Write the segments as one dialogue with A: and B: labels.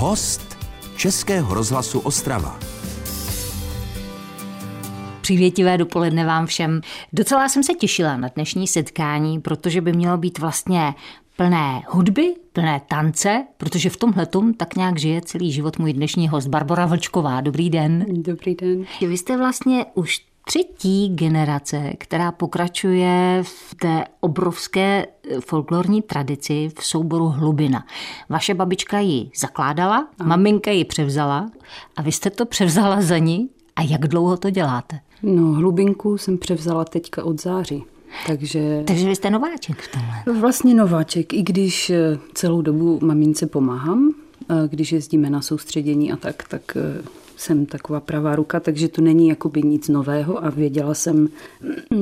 A: Host Českého rozhlasu Ostrava.
B: Přívětivé dopoledne vám všem. Docela jsem se těšila na dnešní setkání, protože by mělo být vlastně plné hudby, plné tance, protože v tomhle tom tak nějak žije celý život můj dnešní host Barbara Vlčková. Dobrý den.
C: Dobrý den.
B: Vy jste vlastně už třetí generace, která pokračuje v té obrovské folklorní tradici v souboru Hlubina. Vaše babička ji zakládala, a. maminka ji převzala a vy jste to převzala za ní. A jak dlouho to děláte?
C: No, hlubinku jsem převzala teďka od září. Takže...
B: Takže vy jste nováček v tomhle.
C: Vlastně nováček, i když eh, celou dobu mamince pomáhám, eh, když jezdíme na soustředění a tak, tak eh, jsem taková pravá ruka, takže to není jakoby nic nového a věděla jsem,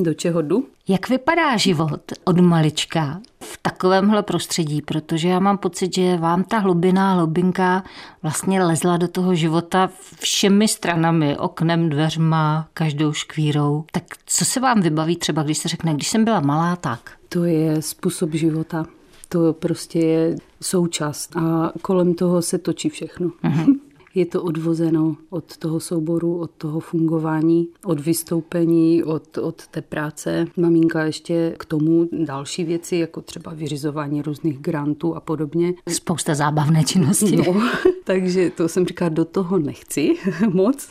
C: do čeho jdu.
B: Jak vypadá život od malička v takovémhle prostředí? Protože já mám pocit, že vám ta hlubiná hlubinka vlastně lezla do toho života všemi stranami, oknem, dveřma, každou škvírou. Tak co se vám vybaví třeba, když se řekne, když jsem byla malá, tak?
C: To je způsob života. To prostě je součást a kolem toho se točí všechno. Uh-huh. Je to odvozeno od toho souboru, od toho fungování, od vystoupení, od, od té práce. Maminka ještě k tomu další věci, jako třeba vyřizování různých grantů a podobně.
B: Spousta zábavné činnosti.
C: No, takže to jsem říkala, do toho nechci moc,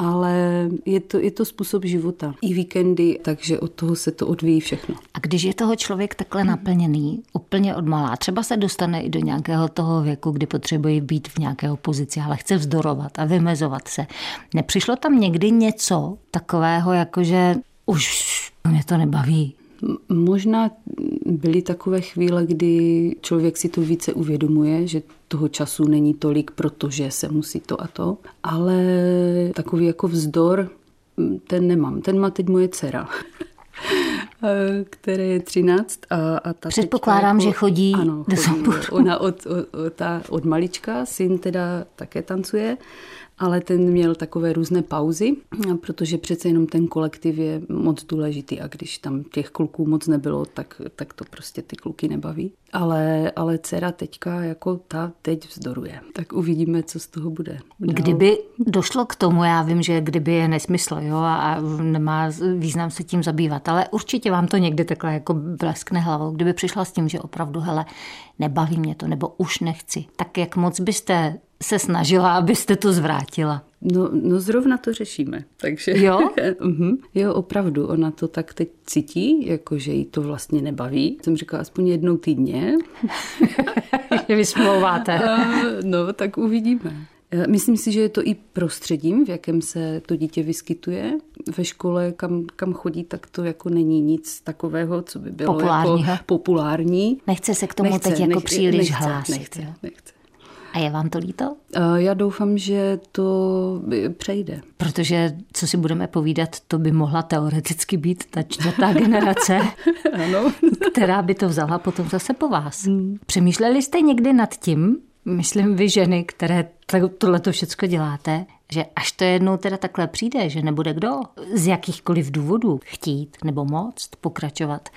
C: ale je to, je to způsob života. I víkendy, takže od toho se to odvíjí všechno.
B: A když je toho člověk takhle naplněný, úplně od malá, třeba se dostane i do nějakého toho věku, kdy potřebuje být v nějaké pozici, ale chce vzdorovat a vymezovat se. Nepřišlo tam někdy něco takového, jakože už mě to nebaví,
C: Možná byly takové chvíle, kdy člověk si to více uvědomuje, že toho času není tolik, protože se musí to a to, ale takový jako vzdor, ten nemám. Ten má teď moje dcera. které je 13 a, a ta
B: Předpokládám,
C: jako,
B: že chodí
C: ano,
B: do
C: chodí, Ona od, od, ta, od malička, syn teda také tancuje ale ten měl takové různé pauzy, protože přece jenom ten kolektiv je moc důležitý a když tam těch kluků moc nebylo, tak, tak to prostě ty kluky nebaví. Ale, ale dcera teďka jako ta teď vzdoruje. Tak uvidíme, co z toho bude.
B: Dál. Kdyby došlo k tomu, já vím, že kdyby je nesmysl jo, a nemá význam se tím zabývat, ale určitě vám to někdy takhle jako bleskne hlavou. Kdyby přišla s tím, že opravdu, hele, nebaví mě to, nebo už nechci, tak jak moc byste se snažila, abyste to zvrátila?
C: No, no zrovna to řešíme. Takže,
B: jo?
C: uh-huh. jo, opravdu, ona to tak teď cítí, jako že jí to vlastně nebaví. Jsem říkala aspoň jednou týdně.
B: že vysmlouváte.
C: no, tak uvidíme. Myslím si, že je to i prostředím, v jakém se to dítě vyskytuje. Ve škole, kam, kam chodí, tak to jako není nic takového, co by bylo jako populární.
B: Nechce se k tomu nechce, teď jako nech, příliš
C: nechce,
B: hlásit.
C: Nechce, nechce.
B: A je vám to líto?
C: Já doufám, že to přejde.
B: Protože, co si budeme povídat, to by mohla teoreticky být ta čtvrtá generace,
C: ano.
B: která by to vzala potom zase po vás. Hmm. Přemýšleli jste někdy nad tím, myslím vy ženy, které tohle to všechno děláte, že až to jednou teda takhle přijde, že nebude kdo z jakýchkoliv důvodů chtít nebo moct pokračovat,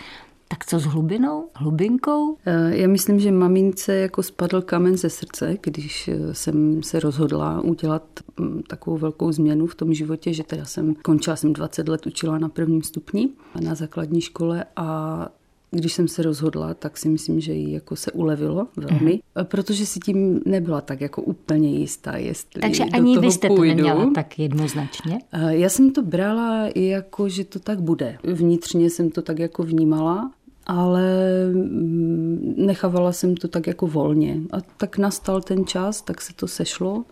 B: tak co s hlubinou, hlubinkou?
C: Eh, já myslím, že mamince jako spadl kamen ze srdce, když eh, jsem se rozhodla udělat mm, takovou velkou změnu v tom životě, že teda jsem končila jsem 20 let učila na prvním stupni na základní škole a když jsem se rozhodla, tak si myslím, že jí jako se ulevilo velmi, mm. protože si tím nebyla tak jako úplně jistá, jestli
B: Takže
C: do
B: ani
C: toho
B: vy jste
C: půjdu.
B: to neměla tak jednoznačně?
C: Já jsem to brala jako, že to tak bude. Vnitřně jsem to tak jako vnímala ale mm, nechávala jsem to tak jako volně. A tak nastal ten čas, tak se to sešlo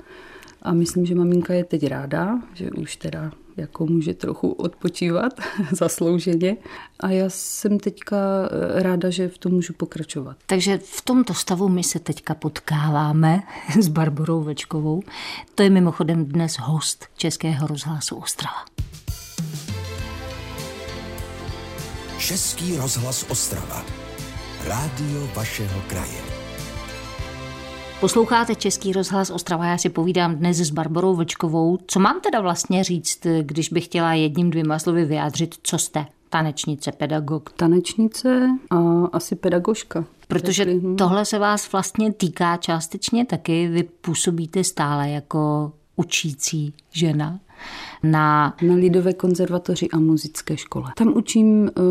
C: a myslím, že maminka je teď ráda, že už teda jako může trochu odpočívat zaslouženě. A já jsem teďka eh, ráda, že v tom můžu pokračovat.
B: Takže v tomto stavu my se teďka potkáváme s Barborou Večkovou. To je mimochodem dnes host Českého rozhlasu Ostrava.
A: Český rozhlas Ostrava. Rádio vašeho kraje.
B: Posloucháte Český rozhlas Ostrava, já si povídám dnes s Barborou Vlčkovou. Co mám teda vlastně říct, když bych chtěla jedním dvěma slovy vyjádřit, co jste? Tanečnice, pedagog?
C: Tanečnice a asi pedagožka.
B: Protože
C: hm.
B: tohle se vás vlastně týká částečně taky. Vy působíte stále jako učící žena na
C: na Lidové konzervatoři a muzické škole. Tam učím eh,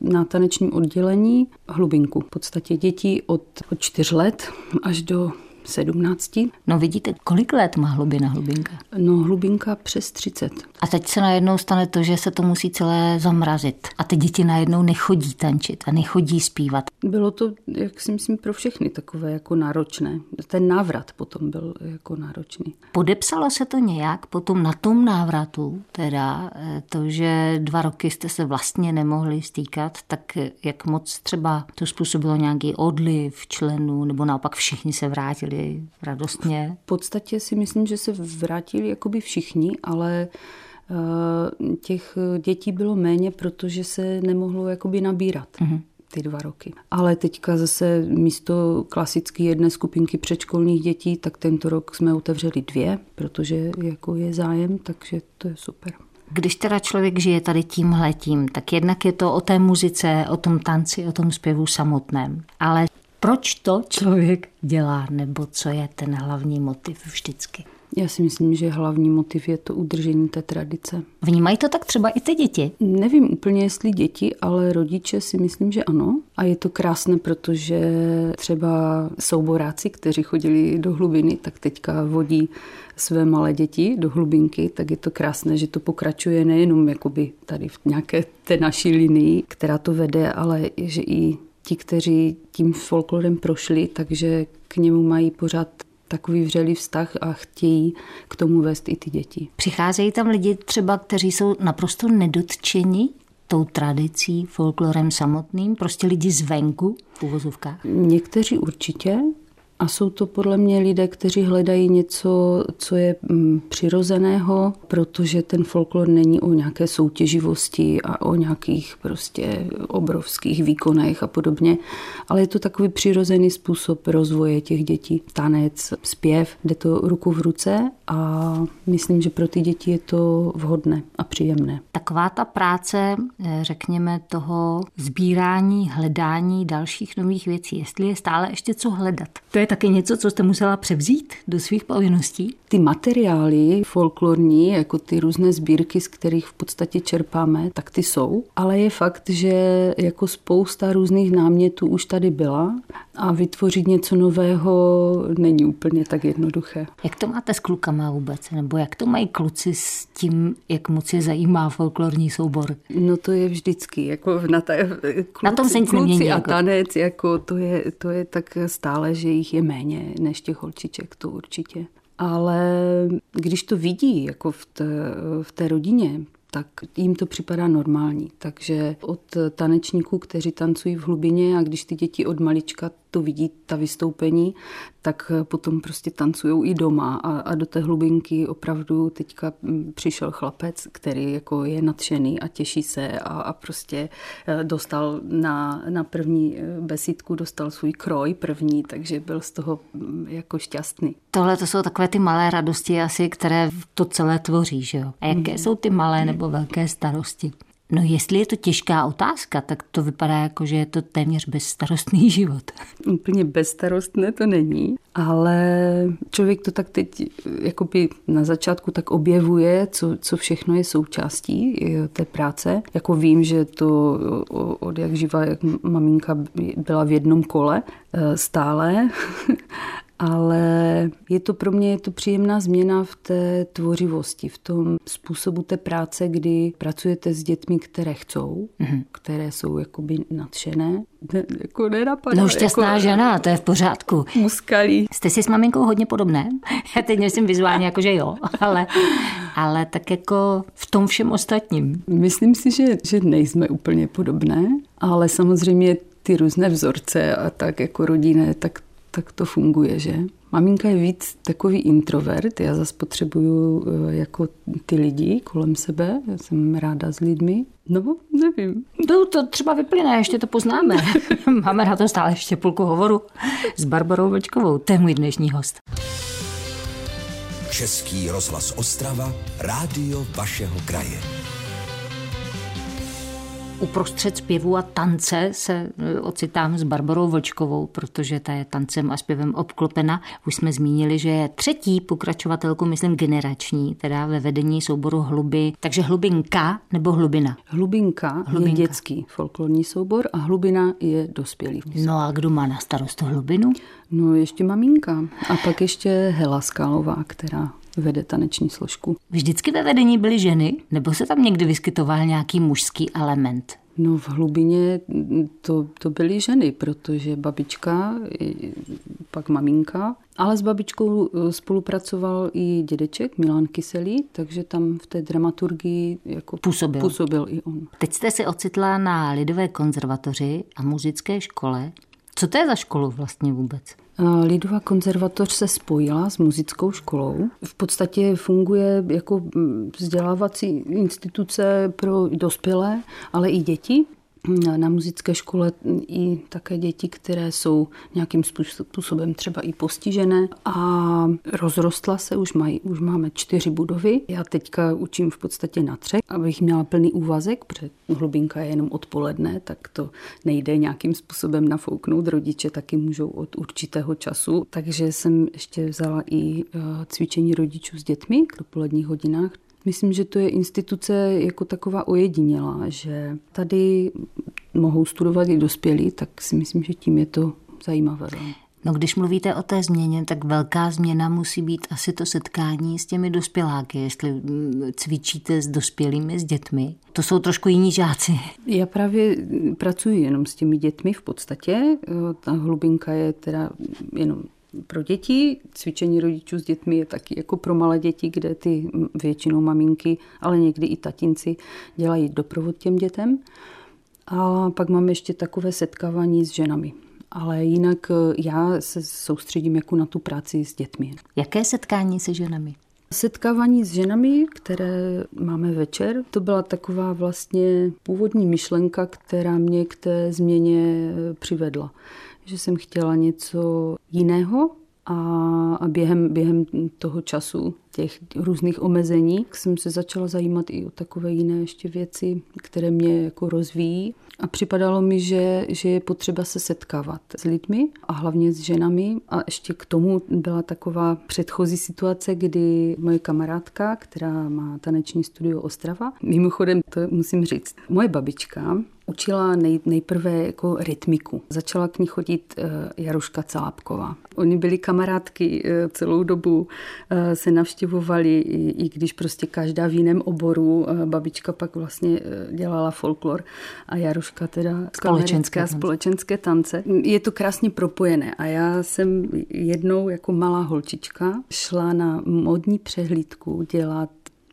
C: na tanečním oddělení hlubinku. V podstatě děti od, od 4 let až do 17.
B: No vidíte, kolik let má hlubina hlubinka?
C: No hlubinka přes 30.
B: A teď se najednou stane to, že se to musí celé zamrazit. A ty děti najednou nechodí tančit a nechodí zpívat.
C: Bylo to, jak si myslím, pro všechny takové jako náročné. Ten návrat potom byl jako náročný.
B: Podepsalo se to nějak potom na tom návratu, teda eh, to, že dva roky jste se vlastně nemohli stýkat, tak eh, jak moc třeba to způsobilo nějaký odliv členů, nebo naopak všichni se vrátili radostně?
C: V podstatě si myslím, že se vrátili jakoby všichni, ale eh, těch dětí bylo méně, protože se nemohlo jakoby nabírat. Mm-hmm ty dva roky. Ale teďka zase místo klasické jedné skupinky předškolních dětí, tak tento rok jsme otevřeli dvě, protože jako je zájem, takže to je super.
B: Když teda člověk žije tady tímhletím, tak jednak je to o té muzice, o tom tanci, o tom zpěvu samotném. Ale proč to člověk dělá, nebo co je ten hlavní motiv vždycky?
C: Já si myslím, že hlavní motiv je to udržení té tradice.
B: Vnímají to tak třeba i ty děti?
C: Nevím úplně, jestli děti, ale rodiče si myslím, že ano. A je to krásné, protože třeba souboráci, kteří chodili do hlubiny, tak teďka vodí své malé děti do hlubinky, tak je to krásné, že to pokračuje nejenom jakoby tady v nějaké té naší linii, která to vede, ale že i ti, kteří tím folklorem prošli, takže k němu mají pořád takový vřelý vztah a chtějí k tomu vést i ty děti.
B: Přicházejí tam lidi třeba, kteří jsou naprosto nedotčeni tou tradicí, folklorem samotným, prostě lidi zvenku v uvozovkách?
C: Někteří určitě, a jsou to podle mě lidé, kteří hledají něco, co je mm, přirozeného, protože ten folklor není o nějaké soutěživosti a o nějakých prostě obrovských výkonech a podobně, ale je to takový přirozený způsob rozvoje těch dětí. Tanec, zpěv, jde to ruku v ruce a myslím, že pro ty děti je to vhodné a příjemné.
B: Taková ta práce, eh, řekněme, toho sbírání, hledání dalších nových věcí, jestli je stále ještě co hledat. To je taky něco, co jste musela převzít do svých povinností?
C: Ty materiály folklorní, jako ty různé sbírky, z kterých v podstatě čerpáme, tak ty jsou. Ale je fakt, že jako spousta různých námětů už tady byla a vytvořit něco nového není úplně tak jednoduché.
B: Jak to máte s klukama vůbec? Nebo jak to mají kluci s tím, jak moc je zajímá folklorní soubor?
C: No to je vždycky, jako na, ta, kluci,
B: Na tom se nic
C: kluci
B: nemění,
C: a
B: jako.
C: tanec, jako to je, to je tak stále, že jich je méně než těch holčiček, to určitě. Ale když to vidí jako v té, v té rodině, tak jim to připadá normální. Takže od tanečníků, kteří tancují v hlubině a když ty děti od malička to vidí, ta vystoupení, tak potom prostě tancují i doma a, a do té hlubinky opravdu teďka mm, přišel chlapec, který jako je nadšený a těší se a, a prostě eh, dostal na, na první eh, besídku, dostal svůj kroj první, takže byl z toho mm, jako šťastný.
B: Tohle to jsou takové ty malé radosti asi, které to celé tvoří, že jo? A jaké mm. jsou ty malé nebo velké starosti? No jestli je to těžká otázka, tak to vypadá jako, že je to téměř bezstarostný život.
C: Úplně bezstarostné to není, ale člověk to tak teď jakoby na začátku tak objevuje, co, co všechno je součástí eh, té práce. Jako vím, že to od jak živa, jak maminka byla v jednom kole eh, stále ale je to pro mě je to příjemná změna v té tvořivosti, v tom způsobu té práce, kdy pracujete s dětmi, které chcou, mm-hmm. které jsou jakoby nadšené. Ne, jako nenapadá.
B: No šťastná
C: jako,
B: žena, to je v pořádku.
C: Muskalí.
B: Jste si s maminkou hodně podobné? Já teď nejsem vizuálně jako, že jo, ale, ale tak jako v tom všem ostatním.
C: Myslím si, že, že nejsme úplně podobné, ale samozřejmě ty různé vzorce a tak jako rodinné, tak tak to funguje, že? Maminka je víc takový introvert, já zase potřebuju eh, jako ty lidi kolem sebe, já jsem ráda s lidmi. No, nevím.
B: No, to třeba vyplyne, ještě to poznáme. Máme na to stále ještě půlku hovoru s Barbarou Vlčkovou, to je můj dnešní host.
A: Český rozhlas Ostrava, rádio vašeho kraje.
B: Uprostřed zpěvu a tance se e, ocitám s Barbarou Vlčkovou, protože ta je tancem a zpěvem obklopena. Už jsme zmínili, že je třetí pokračovatelku, myslím generační, teda ve vedení souboru Hluby. Takže Hlubinka nebo Hlubina?
C: Hlubinka, Hlubinka. je dětský folklorní soubor a Hlubina je dospělý.
B: No a kdo má na starost Hlubinu?
C: No ještě maminka a pak ještě Hela Skálová, která vede taneční složku.
B: Vždycky ve vedení byly ženy? Nebo se tam někdy vyskytoval nějaký mužský element?
C: No v hlubině to, to byly ženy, protože babička, pak maminka, ale s babičkou e, spolupracoval i dědeček Milan Kyselý, takže tam v té dramaturgii jako
B: působil.
C: působil i on.
B: Teď jste se ocitla na Lidové konzervatoři a muzické škole. Co to je za školu vlastně vůbec?
C: Lidová konzervatoř se spojila s muzickou školou. V podstatě funguje jako vzdělávací instituce pro dospělé, ale i děti na muzické škole i také děti, které jsou nějakým způsobem třeba i postižené a rozrostla se, už, mají, už máme čtyři budovy. Já teďka učím v podstatě na třech, abych měla plný úvazek, protože hlubinka je jenom odpoledne, tak to nejde nějakým způsobem nafouknout. Rodiče taky můžou od určitého času, takže jsem ještě vzala i eh, cvičení rodičů s dětmi k dopoledních hodinách. Myslím, že to je instituce jako taková ojedinělá, že tady mohou studovat i dospělí, tak si myslím, že tím je to zajímavé.
B: No když mluvíte o té změně, tak velká změna musí být asi to setkání s těmi dospěláky, jestli mm, cvičíte s dospělými, s dětmi. To jsou trošku jiní žáci.
C: Já právě pracuji jenom s těmi dětmi v podstatě. Ta hlubinka je teda jenom pro děti. Cvičení rodičů s dětmi je taky jako pro malé děti, kde ty většinou maminky, ale někdy i tatinci dělají doprovod těm dětem. A pak máme ještě takové setkávání s ženami. Ale jinak e, já se soustředím jako na tu práci s dětmi.
B: Jaké setkání se ženami?
C: Setkávání s ženami, které máme večer, to byla taková vlastně původní myšlenka, která mě k té změně e, přivedla že jsem chtěla něco jiného a, během, během toho času, těch různých omezení, jsem se začala zajímat i o takové jiné ještě věci, které mě jako rozvíjí. A připadalo mi, že, že je potřeba se setkávat s lidmi a hlavně s ženami. A ještě k tomu byla taková předchozí situace, kdy moje kamarádka, která má taneční studio Ostrava, mimochodem to musím říct, moje babička učila nej, nejprve jako rytmiku. Začala k ní chodit uh, Jaruška Calápková. Oni byli kamarádky uh, celou dobu, uh, se navštěvovali, i, i když prostě každá v jiném oboru. Uh, babička pak vlastně uh, dělala folklor a Jaruška teda
B: společenské,
C: společenské tance. Je to krásně propojené a já jsem jednou jako malá holčička šla na modní přehlídku dělat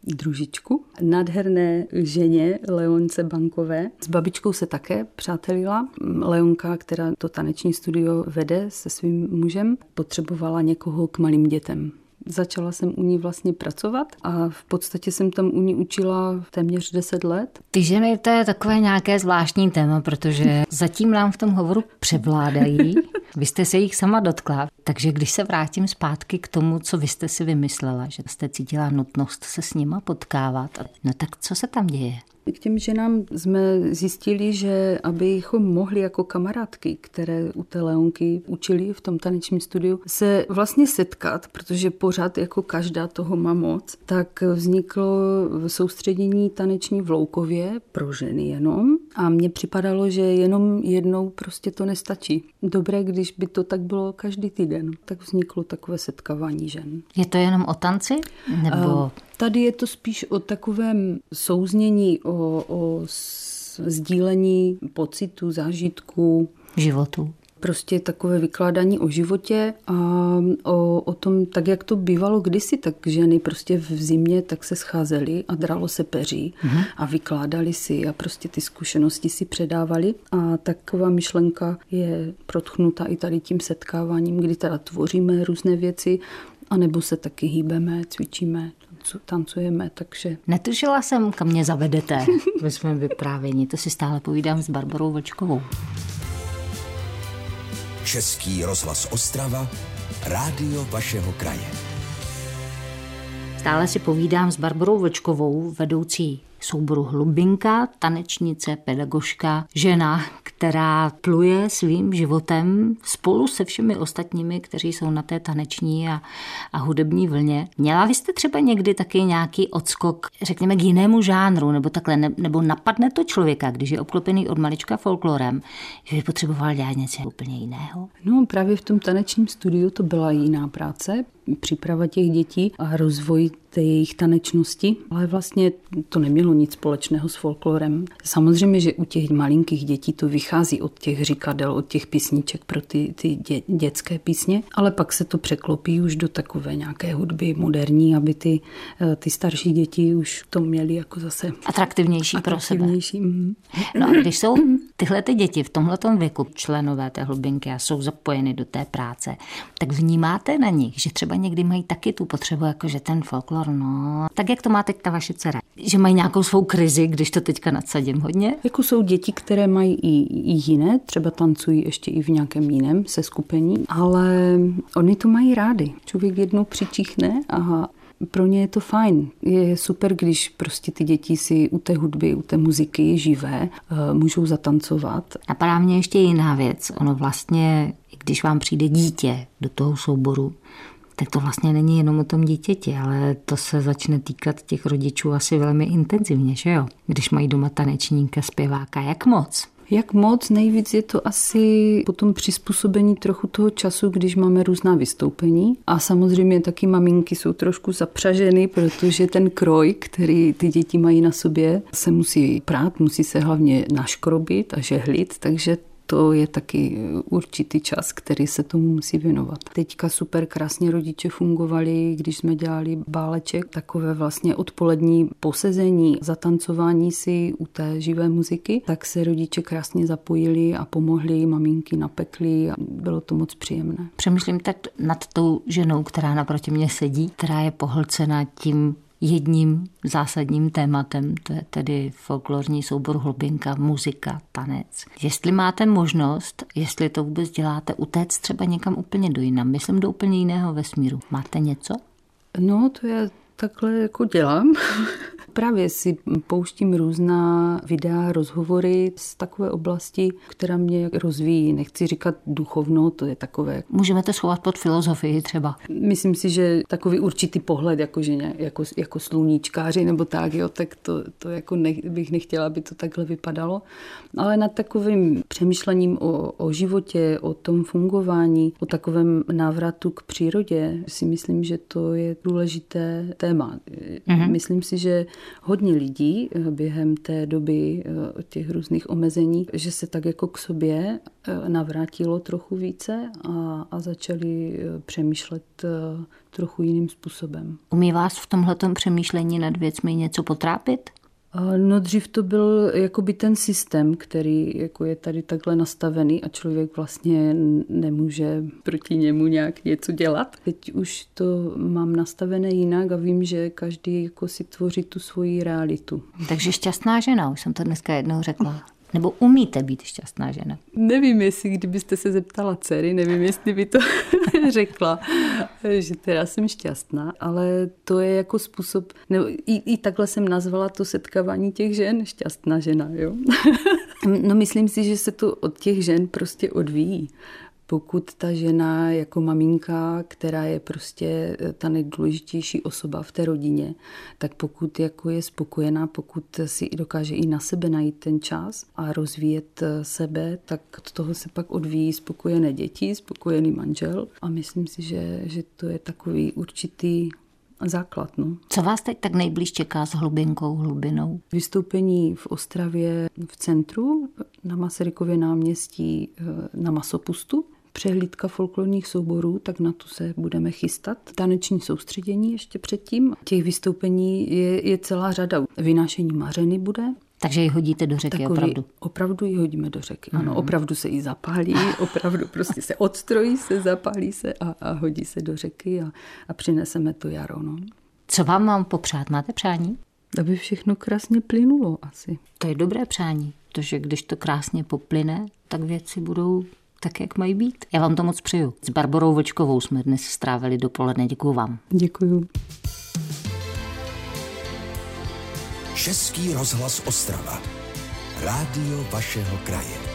C: družičku, nádherné ženě Leonce Bankové. S babičkou se také přátelila. Leonka, která to taneční studio vede se svým mužem, potřebovala někoho k malým dětem. Začala jsem u ní vlastně pracovat a v podstatě jsem tam u ní učila téměř 10 let.
B: Ty ženy, to je takové nějaké zvláštní téma, protože zatím nám v tom hovoru převládají. Vy jste se jich sama dotkla. Takže když se vrátím zpátky k tomu, co vy jste si vymyslela, že jste cítila nutnost se s nima potkávat, no tak co se tam děje?
C: K těm ženám jsme zjistili, že abychom mohli jako kamarádky, které u té Leonky učili v tom tanečním studiu, se vlastně setkat, protože pořád jako každá toho má moc, tak vzniklo soustředění taneční v Loukově pro ženy jenom a mně připadalo, že jenom jednou prostě to nestačí. Dobré, když by to tak bylo každý týden, tak vzniklo takové setkávání žen.
B: Je to jenom o tanci? Nebo...
C: Tady je to spíš o takovém souznění, o, o sdílení pocitu, zážitku.
B: Životu
C: prostě takové vykládání o životě a o, o tom, tak jak to bývalo kdysi, tak ženy prostě v zimě tak se scházely a dralo se peří mm-hmm. a vykládali si a prostě ty zkušenosti si předávali a taková myšlenka je protchnutá i tady tím setkáváním, kdy teda tvoříme různé věci, anebo se taky hýbeme, cvičíme, tancujeme, takže...
B: Netušila jsem, kam mě zavedete ve svém vyprávění. To si stále povídám s Barbarou Vlčkovou.
A: Český rozhlas Ostrava, rádio vašeho kraje.
B: Stále si povídám s Barbarou Vlčkovou, vedoucí souboru Hlubinka, tanečnice, pedagožka, žena, která pluje svým životem spolu se všemi ostatními, kteří jsou na té taneční a, a hudební vlně. Měla vy jste třeba někdy taky nějaký odskok, řekněme, k jinému žánru, nebo takhle, ne, nebo napadne to člověka, když je obklopený od malička folklorem, že by potřeboval dělat něco úplně jiného?
C: No právě v tom tanečním studiu to byla jiná práce, příprava těch dětí a rozvoj té jejich tanečnosti, ale vlastně to nemělo nic společného s folklorem. Samozřejmě, že u těch malinkých dětí to vychází od těch říkadel, od těch písniček pro ty, ty dě, dětské písně, ale pak se to překlopí už do takové nějaké hudby moderní, aby ty, eh, ty starší děti už to měly jako zase
B: atraktivnější, atraktivnější. pro sebe.
C: Mhm.
B: No a když jsou tyhle ty děti v tomhle věku členové té hlubinky a jsou zapojeny do té práce, tak vnímáte na nich, že třeba někdy mají taky tu potřebu, jako že ten folklor, no, tak jak to má teď ta vaše dcera? Že mají nějakou svou krizi, když to teďka nadsadím hodně?
C: Jako jsou děti, které mají i, i jiné, třeba tancují ještě i v nějakém jiném se skupení, ale oni to mají rádi. Člověk jednou přičichne a pro ně je to fajn. Je super, když prostě ty děti si u té hudby, u té muziky živé eh, můžou zatancovat.
B: Napadá mě ještě jiná věc. Ono vlastně, když vám přijde dítě do toho souboru, tak to vlastně není jenom o tom dítěti, ale to se začne týkat těch rodičů asi velmi intenzivně, že jo? Když mají doma tanečníka, zpěváka, jak moc?
C: Jak moc nejvíc je to asi potom přizpůsobení trochu toho času, když máme různá vystoupení. A samozřejmě taky maminky jsou trošku zapřaženy, protože ten kroj, který ty děti mají na sobě, se musí prát, musí se hlavně naškrobit a žehlit, takže to je taky určitý čas, který se tomu musí věnovat. Teďka super krásně rodiče fungovali, když jsme dělali báleček, takové vlastně odpolední posezení, zatancování si u té živé muziky, tak se rodiče krásně zapojili a pomohli, maminky napekli a bylo to moc příjemné.
B: Přemýšlím tak nad tou ženou, která naproti mě sedí, která je pohlcena tím jedním zásadním tématem, to je tedy folklorní soubor hlubinka, muzika, tanec. Jestli máte možnost, jestli to vůbec děláte, utéct třeba někam úplně do jinam, myslím do úplně jiného vesmíru. Máte něco?
C: No, to je takhle jako dělám. Právě si pouštím různá videa, rozhovory z takové oblasti, která mě rozvíjí. Nechci říkat duchovno, to je takové.
B: Můžeme to schovat pod filozofii třeba.
C: Myslím si, že takový určitý pohled, jako, že ne, jako, jako sluníčkáři nebo tak, jo, tak to, to jako ne, bych nechtěla, aby to takhle vypadalo. Ale nad takovým přemýšlením o, o životě, o tom fungování, o takovém návratu k přírodě, si myslím, že to je důležité téma. Mm-hmm. Myslím si, že hodně lidí eh, během té doby eh, těch různých omezení, že se tak jako k sobě eh, navrátilo trochu více a, a začali přemýšlet trochu jiným způsobem.
B: Umí vás v tomhle přemýšlení nad věcmi něco potrápit?
C: No dřív to byl jakoby ten systém, který jako je tady takhle nastavený a člověk vlastně nemůže proti němu nějak něco dělat. Teď už to mám nastavené jinak a vím, že každý jako si tvoří tu svoji realitu.
B: Takže šťastná žena, už jsem to dneska jednou řekla. Nebo umíte být šťastná žena?
C: Nevím, jestli kdybyste se zeptala dcery, nevím, jestli by to řekla, že teda jsem šťastná, ale to je jako způsob, nebo i, i takhle jsem nazvala to setkávání těch žen, šťastná žena, jo. no myslím si, že se to od těch žen prostě odvíjí pokud ta žena jako maminka, která je prostě eh, ta nejdůležitější osoba v té rodině, tak pokud jako je spokojená, pokud si dokáže i na sebe najít ten čas a rozvíjet eh, sebe, tak od toho se pak odvíjí spokojené děti, spokojený manžel a myslím si, že, že to je takový určitý základ. No.
B: Co vás teď tak nejblíž čeká s hlubinkou, hlubinou?
C: Vystoupení v Ostravě v centru na Masarykově náměstí eh, na Masopustu přehlídka folklorních souborů, tak na to se budeme chystat. Taneční soustředění ještě předtím. Těch vystoupení je, je celá řada. Vynášení mařeny bude,
B: takže ji hodíte do řeky Takový, opravdu?
C: Opravdu ji hodíme do řeky. Ano, mm. opravdu se jí zapálí, opravdu prostě se odstrojí se, zapálí se a, a hodí se do řeky a, a přineseme to jaro. No.
B: Co vám mám popřát? Máte přání?
C: Aby všechno krásně plynulo asi.
B: To je dobré přání, protože když to krásně poplyne, tak věci budou tak, jak mají být. Já vám to moc přeju. S Barborou Vlčkovou jsme dnes strávili dopoledne. Děkuji vám.
C: Děkuji.
A: Český rozhlas Ostrava. Rádio vašeho kraje.